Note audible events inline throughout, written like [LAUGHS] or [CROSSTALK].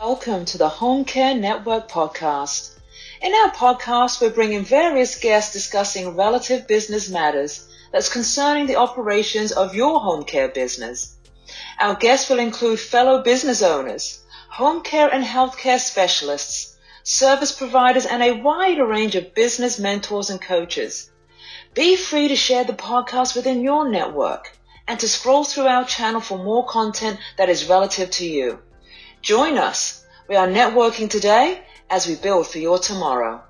Welcome to the Home Care Network podcast. In our podcast, we're bringing various guests discussing relative business matters that's concerning the operations of your home care business. Our guests will include fellow business owners, home care and healthcare specialists, service providers, and a wider range of business mentors and coaches. Be free to share the podcast within your network and to scroll through our channel for more content that is relative to you. Join us. We are networking today as we build for your tomorrow.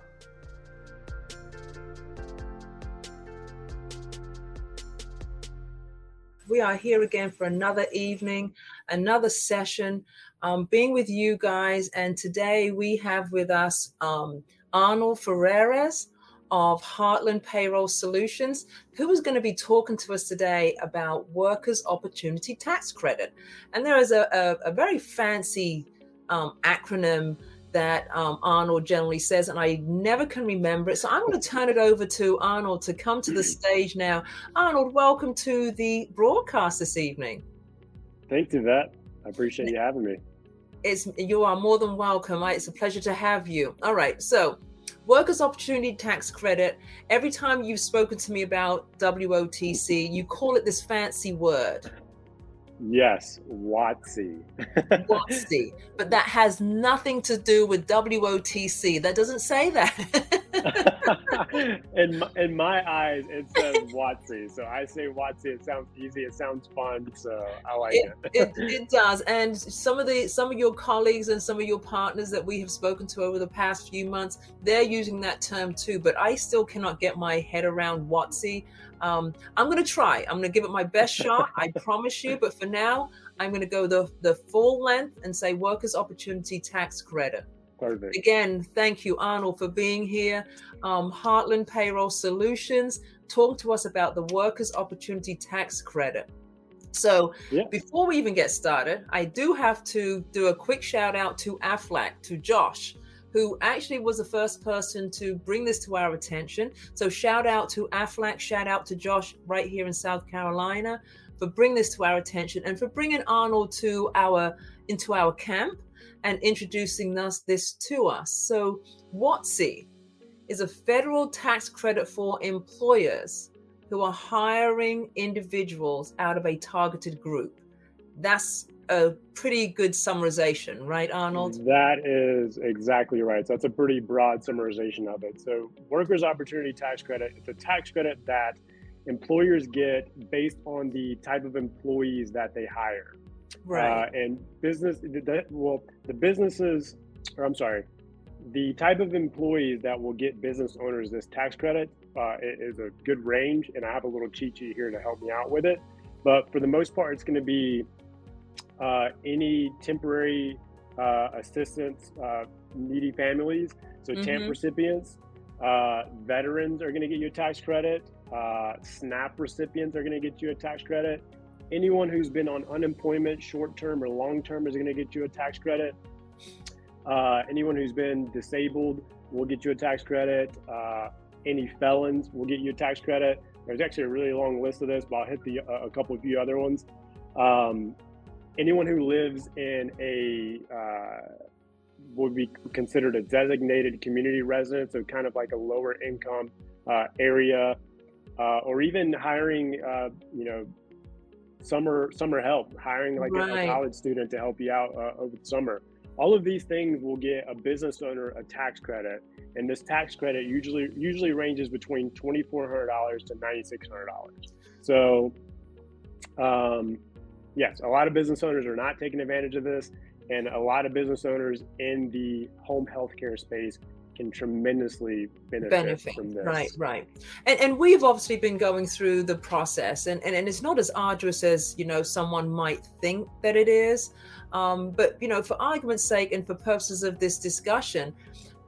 We are here again for another evening, another session, um, being with you guys. And today we have with us um, Arnold Ferreiras of Heartland Payroll Solutions, who is going to be talking to us today about Workers' Opportunity Tax Credit. And there is a, a, a very fancy um, acronym that um, Arnold generally says, and I never can remember it. So I'm going to turn it over to Arnold to come to the [CLEARS THROAT] stage now. Arnold, welcome to the broadcast this evening. Thank you, Yvette. I appreciate you having me. It's you are more than welcome. It's a pleasure to have you. All right, so Workers' Opportunity Tax Credit, every time you've spoken to me about WOTC, you call it this fancy word. Yes, WOTC. WOTC. But that has nothing to do with WOTC. That doesn't say that. [LAUGHS] in my, in my eyes, it says WOTC. So I say WOTC. It sounds easy. It sounds fun. So I like it. It, it, it does. And some of the some of your colleagues and some of your partners that we have spoken to over the past few months, they're using that term too. But I still cannot get my head around WOTC. Um, I'm going to try. I'm going to give it my best shot. I [LAUGHS] promise you. But for now, I'm going to go the the full length and say Workers' Opportunity Tax Credit. Perfect. Again, thank you, Arnold, for being here. Um, Heartland Payroll Solutions, talk to us about the Workers' Opportunity Tax Credit. So, yeah. before we even get started, I do have to do a quick shout out to AFLAC, to Josh, who actually was the first person to bring this to our attention. So, shout out to AFLAC, shout out to Josh right here in South Carolina for bringing this to our attention and for bringing Arnold to our into our camp and introducing us this to us. So, WOTC is a federal tax credit for employers who are hiring individuals out of a targeted group. That's a pretty good summarization, right, Arnold? That is exactly right. So that's a pretty broad summarization of it. So, workers' opportunity tax credit, it's a tax credit that employers get based on the type of employees that they hire. Right. Uh, and business, the, well, the businesses, or I'm sorry, the type of employees that will get business owners this tax credit uh, is a good range. And I have a little cheat sheet here to help me out with it. But for the most part, it's going to be uh, any temporary uh, assistance, uh, needy families. So, mm-hmm. TANF recipients, uh, veterans are going to get you a tax credit. SNAP recipients are going to get you a tax credit anyone who's been on unemployment, short term or long term, is going to get you a tax credit. Uh, anyone who's been disabled will get you a tax credit. Uh, any felons will get you a tax credit. There's actually a really long list of this, but I'll hit the, uh, a couple of few other ones. Um, anyone who lives in a uh, would be considered a designated community resident, so kind of like a lower income uh, area, uh, or even hiring, you know, summer summer help, hiring like right. a, a, college student to help you out uh, over the summer. All of these things will get a business owner a tax credit, and this tax credit usually usually ranges between twenty four hundred dollars to ninety six hundred dollars. So, um, yes, a lot of business owners are not taking advantage of this, and a lot of business owners in the home healthcare space can tremendously benefit, benefit. from this. Right, right. And and we've obviously been going through the process and, and, and it's not as arduous as, you know, someone might think that it is. Um, but you know, for argument's sake and for purposes of this discussion,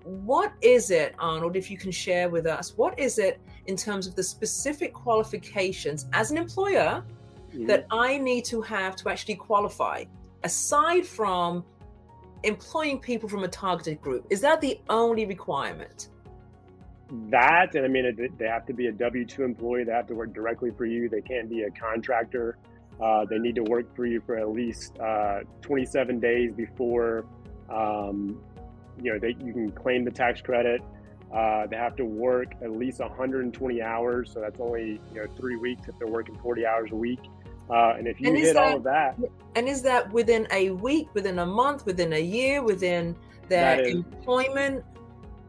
what is it, Arnold, if you can share with us, what is it in terms of the specific qualifications as an employer mm-hmm. that I need to have to actually qualify? Aside from employing people from a targeted group is that the only requirement that and i mean it, they have to be a w2 employee they have to work directly for you they can't be a contractor uh, they need to work for you for at least uh, 27 days before Um, you know, they, you can claim the tax credit. Uh, they have to work at least 120 hours, so that's only you know three weeks if they're working 40 hours a week. Uh, and if you and hit that, all of that, and is that within a week, within a month, within a year, within their is, employment?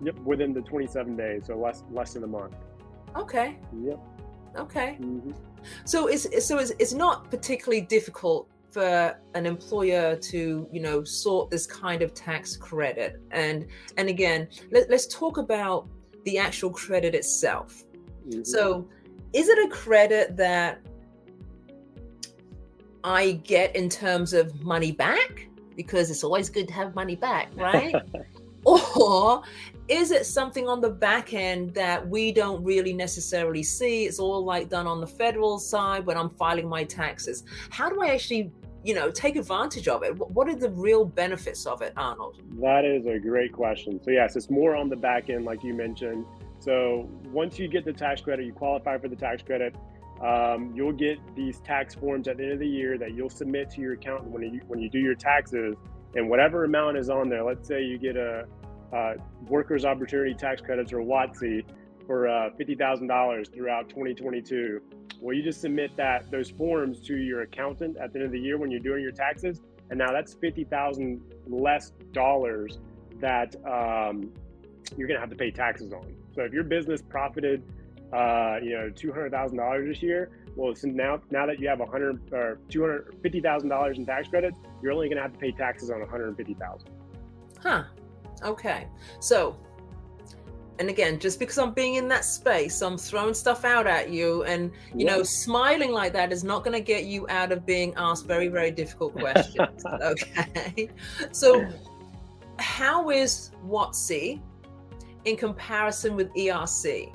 Yep, within the 27 days, so less less than a month. Okay. Yep. Okay. Mm-hmm. So it's so it's, it's not particularly difficult for an employer to you know sort this kind of tax credit and and again let, us talk about the actual credit itself mm-hmm. so is it a credit that i get in terms of money back because it's always good to have money back right? [LAUGHS] Or is it something on the back end that we don't really necessarily see? It's all like done on the federal side when i'm filing my taxes. How do i actually you know take advantage of it? What are the real benefits of it arnold? That is a great question. So yes it's more on the back end like you mentioned. So once you get the tax credit you qualify for the tax credit um, you'll get these tax forms at the end of the year that you'll submit to your accountant when you when you do your taxes and whatever amount is on there let's say you get a, a workers opportunity tax credits or WOTC for uh, $50,000 throughout 2022 well, you just submit that those forms to your accountant at the end of the year when you're doing your taxes, and now that's fifty thousand less dollars that um, you're going to have to pay taxes on. So if your business profited, uh, you know, two hundred thousand dollars this year, well, so now now that you have a hundred or two hundred fifty thousand dollars in tax credits, you're only going to have to pay taxes on one hundred fifty thousand. Huh. Okay. So and again just because i'm being in that space i'm throwing stuff out at you and you yeah. know smiling like that is not going to get you out of being asked very very difficult [LAUGHS] questions okay so how is WOTC in comparison with erc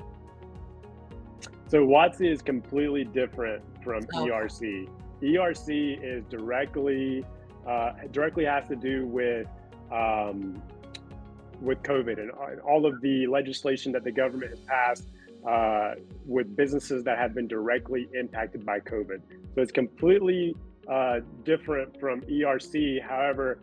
so WOTC is completely different from okay. erc erc is directly uh, directly has to do with um, with COVID and all of the legislation that the government has passed uh, with businesses that have been directly impacted by COVID. So it's completely uh, different from ERC. However,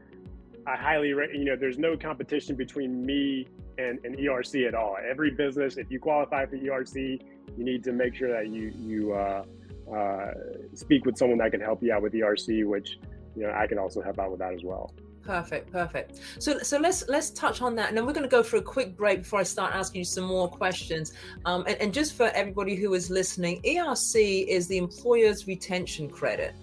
I highly, you know, there's no competition between me and, and ERC at all. Every business, if you qualify for ERC, you need to make sure that you you uh, uh speak with someone that can help you out with ERC, which you know I can also help out with that as well. Perfect, perfect. So, so let's let's touch on that, and then we're going to go for a quick break before I start asking you some more questions. Um, and, and just for everybody who is listening, ERC is the employer's retention credit.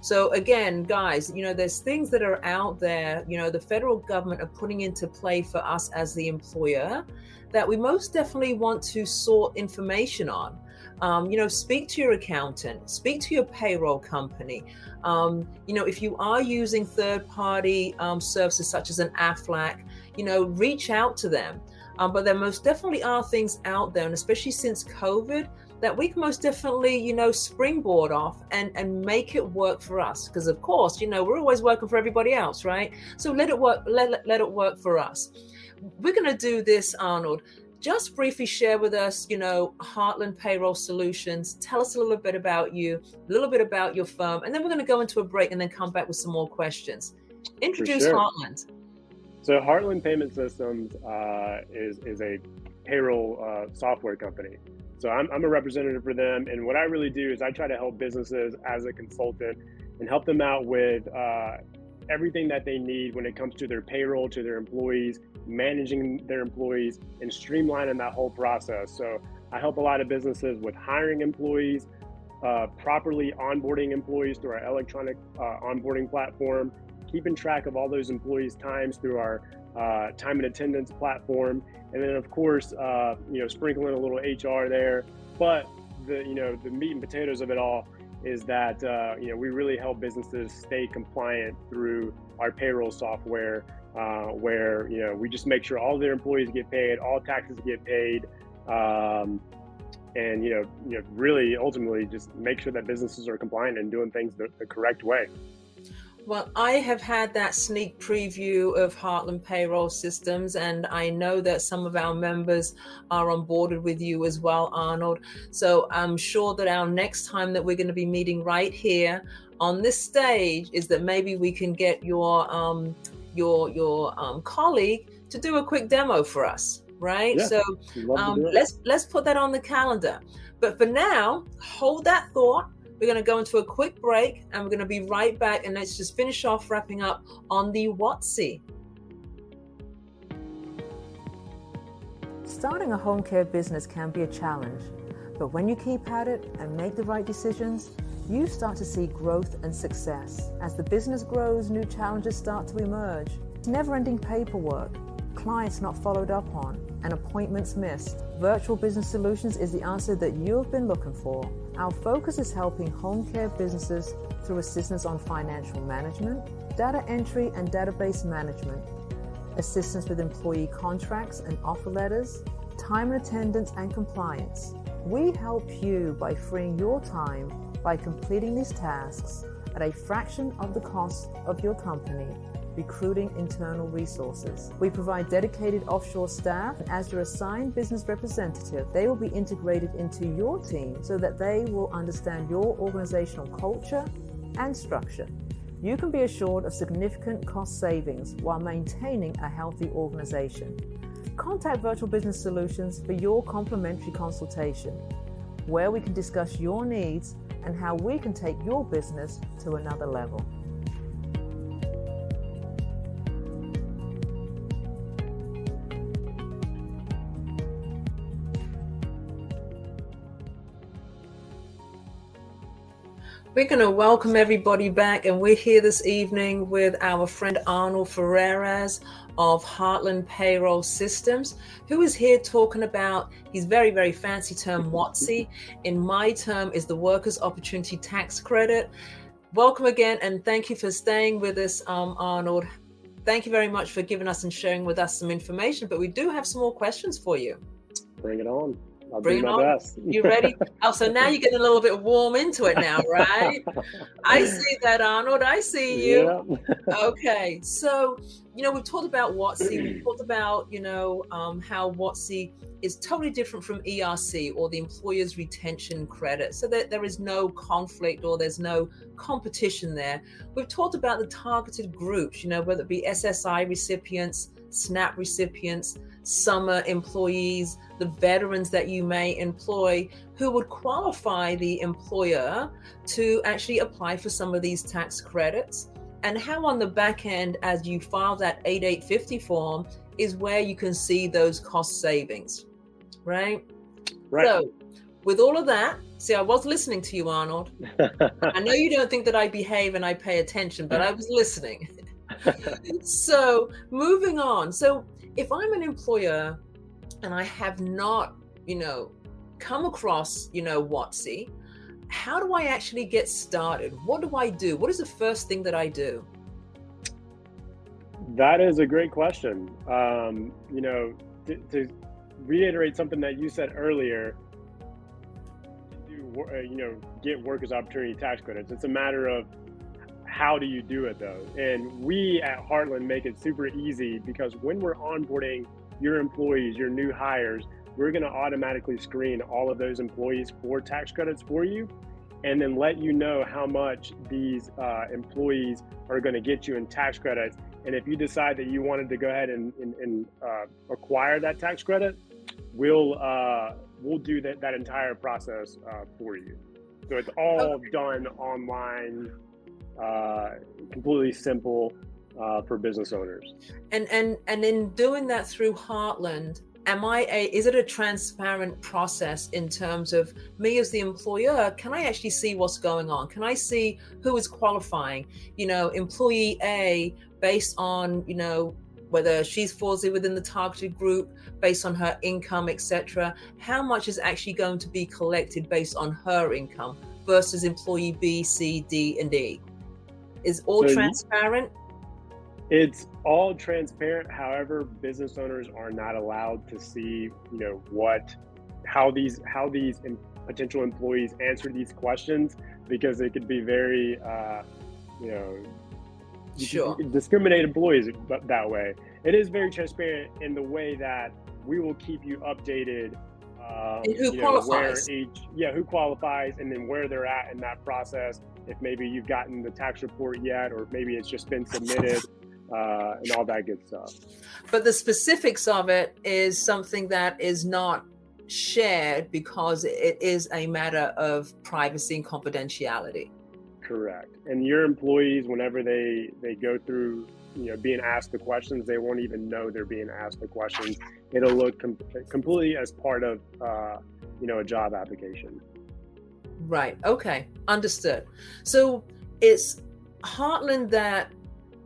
So again, guys, you know, there's things that are out there, you know, the federal government are putting into play for us as the employer that we most definitely want to sort information on. Um, you know, speak to your accountant, speak to your payroll company. Um, you know, if you are using third party um, services such as an AFLAC, you know, reach out to them. Um, but there most definitely are things out there, and especially since COVID, that we can most definitely, you know, springboard off and and make it work for us. Because of course, you know, we're always working for everybody else, right? So let it work. Let let, it work for us. We're going to do this, Arnold just briefly share with us, you know, Heartland Payroll Solutions. Tell us a little bit about you, a little bit about your firm, and then we're going to go into a break and then come back with some more questions. Introduce sure. Heartland. So, Heartland Payment Systems uh, is is a payroll uh, software company. So, I'm, I'm a representative for them, and what I really do is I try to help businesses as a consultant and help them out with uh, everything that they need when it comes to their payroll, to their employees, managing their employees, and streamlining that whole process. So I help a lot of businesses with hiring employees, uh, properly onboarding employees through our electronic uh, onboarding platform, keeping track of all those employees' times through our uh, time and attendance platform, and then of course, uh, you know, sprinkling a little HR there. But the you know the meat and potatoes of it all is that uh, you know we really help businesses stay compliant through our payroll software, uh, where you know we just make sure all their employees get paid, all taxes get paid, um, and you know you know really ultimately just make sure that businesses are compliant and doing things the, the correct way. Well, I have had that sneak preview of Heartland Payroll Systems, and I know that some of our members are on board with you as well, Arnold. So I'm sure that our next time that we're going to be meeting right here on this stage is that maybe we can get your um, your your um, colleague to do a quick demo for us, right? Yeah, so um, let's let's put that on the calendar. But for now, hold that thought. We're going to go into a quick break, and we're going to be right back. And let's just finish off wrapping up on the WOTC. Starting a home care business can be a challenge, but when you keep at it and make the right decisions, you start to see growth and success. As the business grows, new challenges start to emerge. Never ending paperwork, clients not followed up on, and appointments missed. Virtual Business Solutions is the answer that you've been looking for. Our focus is helping home care businesses through assistance on financial management, data entry and database management, assistance with employee contracts and offer letters, time and attendance and compliance. We help you by freeing your time by completing these tasks at a fraction of the cost of your company recruiting internal resources. We provide dedicated offshore staff, and as your assigned business representative, they will be integrated into your team so that they will understand your organizational culture and structure. You can be assured of significant cost savings while maintaining a healthy organization. Contact Virtual Business Solutions for your complimentary consultation, where we can discuss your needs and how we can take your business to another level. We're going to welcome everybody back, and we're here this evening with our friend Arnold Ferreiras of Heartland Payroll Systems, who is here talking about his very, very fancy term, WOTC. In my term, is the Workers' Opportunity Tax Credit. Welcome again, and thank you for staying with us, um, Arnold. Thank you very much for giving us and sharing with us some information, but we do have some more questions for you. Bring it on. I'll Bring my on. best. [LAUGHS] you ready? Oh, so now you're getting a little bit warm into it now, right? I see that, Arnold. I see you. Yeah. okay. So, you know, we've talked about WOTC. We've [CLEARS THROAT] talked about, you know, um, how WOTC is totally different from ERC or the employer's retention credit. So that there is no conflict or there's no competition there. We've talked about the targeted groups, you know, whether it be SSI recipients, SNAP recipients, summer employees, the veterans that you may employ who would qualify the employer to actually apply for some of these tax credits. And how, on the back end, as you file that 8850 form, is where you can see those cost savings, right? Right. So, with all of that, see, I was listening to you, Arnold. [LAUGHS] I know you don't think that I behave and I pay attention, but I was listening. So, moving on. So, if I'm an employer and I have not, you know, come across, you know, WOTC, how do I actually get started? What do I do? What is the first thing that I do? That is a great question. Um, you know, to, to, reiterate something that you said earlier, do, uh, you know, get workers' opportunity tax credits. It's a matter of how do you do it though? And we at Heartland make it super easy because when we're onboarding your employees, your new hires, we're going to automatically screen all of those employees for tax credits for you and then let you know how much these uh, employees are going to get you in tax credits. And if you decide that you wanted to go ahead and, and, and uh, acquire that tax credit, we'll uh, we'll do that, that entire process uh, for you. So it's all okay. done online uh, completely simple uh, for business owners. And and and in doing that through Heartland, am I a is it a transparent process in terms of me as the employer? Can I actually see what's going on? Can I see who is qualifying? You know, employee A based on you know whether she's falls within the targeted group based on her income etc how much is actually going to be collected based on her income versus employee b c d and e is all so transparent? It's all transparent. However, business owners are not allowed to see, you know, what, how these, how these potential employees answer these questions because it could be very, uh, you know, sure. discriminate employees that way. It is very transparent in the way that we will keep you updated. Um, who you know, qualifies? Each, yeah, who qualifies, and then where they're at in that process if maybe you've gotten the tax report yet, or maybe it's just been submitted. uh, and all that good stuff. But the specifics of it is something that is not shared because it is a matter of privacy and confidentiality. Correct. And your employees, whenever they they go through, you know, being asked the questions, they won't even know they're being asked the questions. It'll look com- completely as part of, uh, you know, a job application. Right. Okay. Understood. So it's Heartland that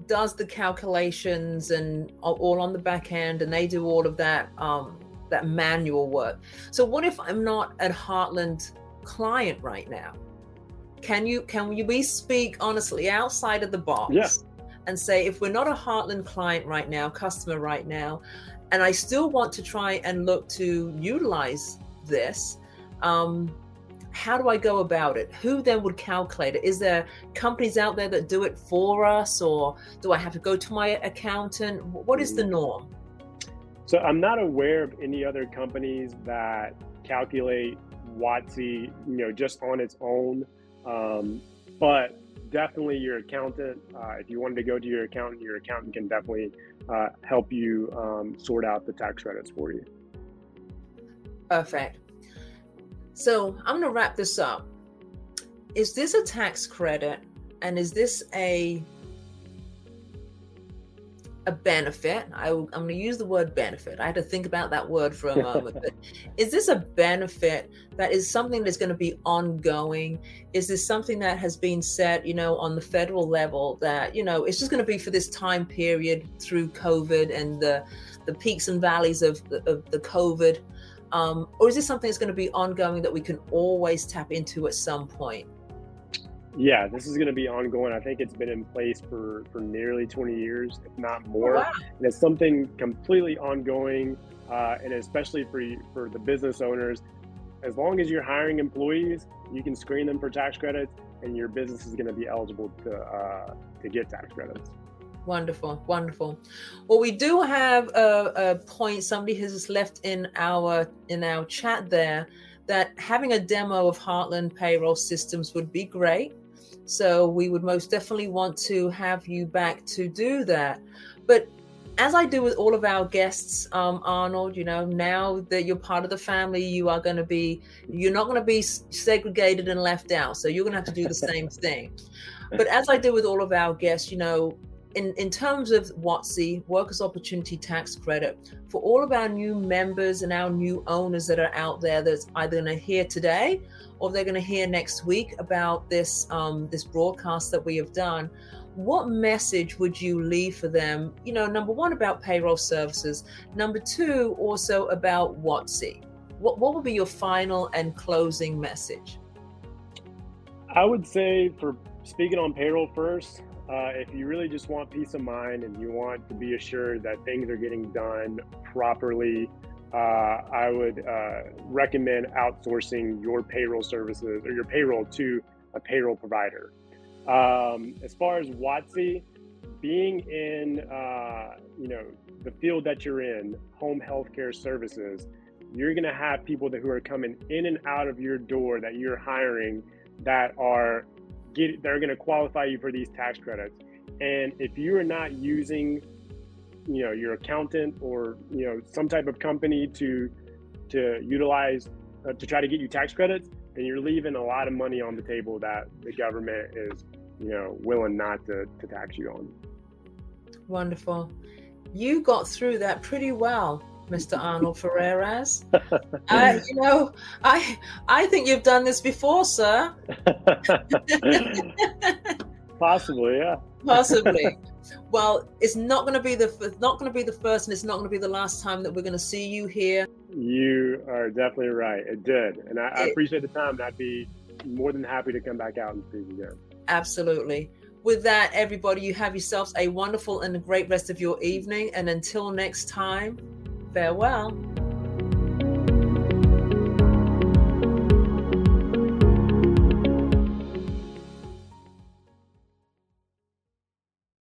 does the calculations and all on the back end, and they do all of that um, that manual work. So what if I'm not a Heartland client right now? Can you can we speak honestly outside of the box yeah. and say if we're not a Heartland client right now, customer right now, and I still want to try and look to utilize this, um, how do I go about it? Who then would calculate it? Is there companies out there that do it for us, or do I have to go to my accountant? What is the norm? So I'm not aware of any other companies that calculate WOTC, you know, just on its own. Um, but definitely your accountant, uh, if you wanted to go to your accountant, your accountant can definitely uh, help you um, sort out the tax credits for you. Perfect. So I'm going to wrap this up. Is this a tax credit? And is this a a benefit. I, am going to use the word benefit. I had to think about that word for a moment. but [LAUGHS] is this a benefit that is something that's going to be ongoing? Is this something that has been set, you know, on the federal level that, you know, it's just going to be for this time period through COVID and the, the peaks and valleys of, of the COVID? Um, or is this something that's going to be ongoing that we can always tap into at some point? Yeah, this is going to be ongoing. I think it's been in place for, for nearly 20 years, if not more. Oh, wow. And it's something completely ongoing, uh, and especially for for the business owners. As long as you're hiring employees, you can screen them for tax credits, and your business is going to be eligible to uh, to get tax credits. Wonderful, wonderful. Well, we do have a, a point somebody has left in our in our chat there that having a demo of Heartland payroll systems would be great. So we would most definitely want to have you back to do that. But as I do with all of our guests, um, Arnold, you know, now that you're part of the family, you are going to be, you're not going to be segregated and left out. So you're going to have to do the same [LAUGHS] thing. But as I do with all of our guests, you know, in, in terms of WOTC, Workers' Opportunity Tax Credit, for all of our new members and our new owners that are out there that's either going to hear today or they're going to hear next week about this um, this broadcast that we have done what message would you leave for them? You know number one about payroll services number two also about WOTC. What, what would be your final and closing message? I would say for speaking on payroll first uh, if you really just want peace of mind and you want to be assured that things are getting done properly uh, I would uh, recommend outsourcing your payroll services or your payroll to a payroll provider. Um, as far as WOTC, being in uh, you know the field that you're in, home healthcare services, you're going to have people that who are coming in and out of your door that you're hiring that are get they're going to qualify you for these tax credits. And if you are not using you know your accountant or you know some type of company to to utilize uh, to try to get you tax credits then you're leaving a lot of money on the table that the government is you know willing not to, to tax you on. Wonderful. You got through that pretty well Mr. Arnold Ferreiras. uh, you know, I I think you've done this before, sir. [LAUGHS] Possibly, yeah. Possibly. Well, it's not going to be the it's not going to be the first, and it's not going to be the last time that we're going to see you here. You are definitely right. It did, and I, I appreciate the time. And I'd be more than happy to come back out and speak again. Absolutely. With that, everybody, you have yourselves a wonderful and a great rest of your evening. And until next time, farewell.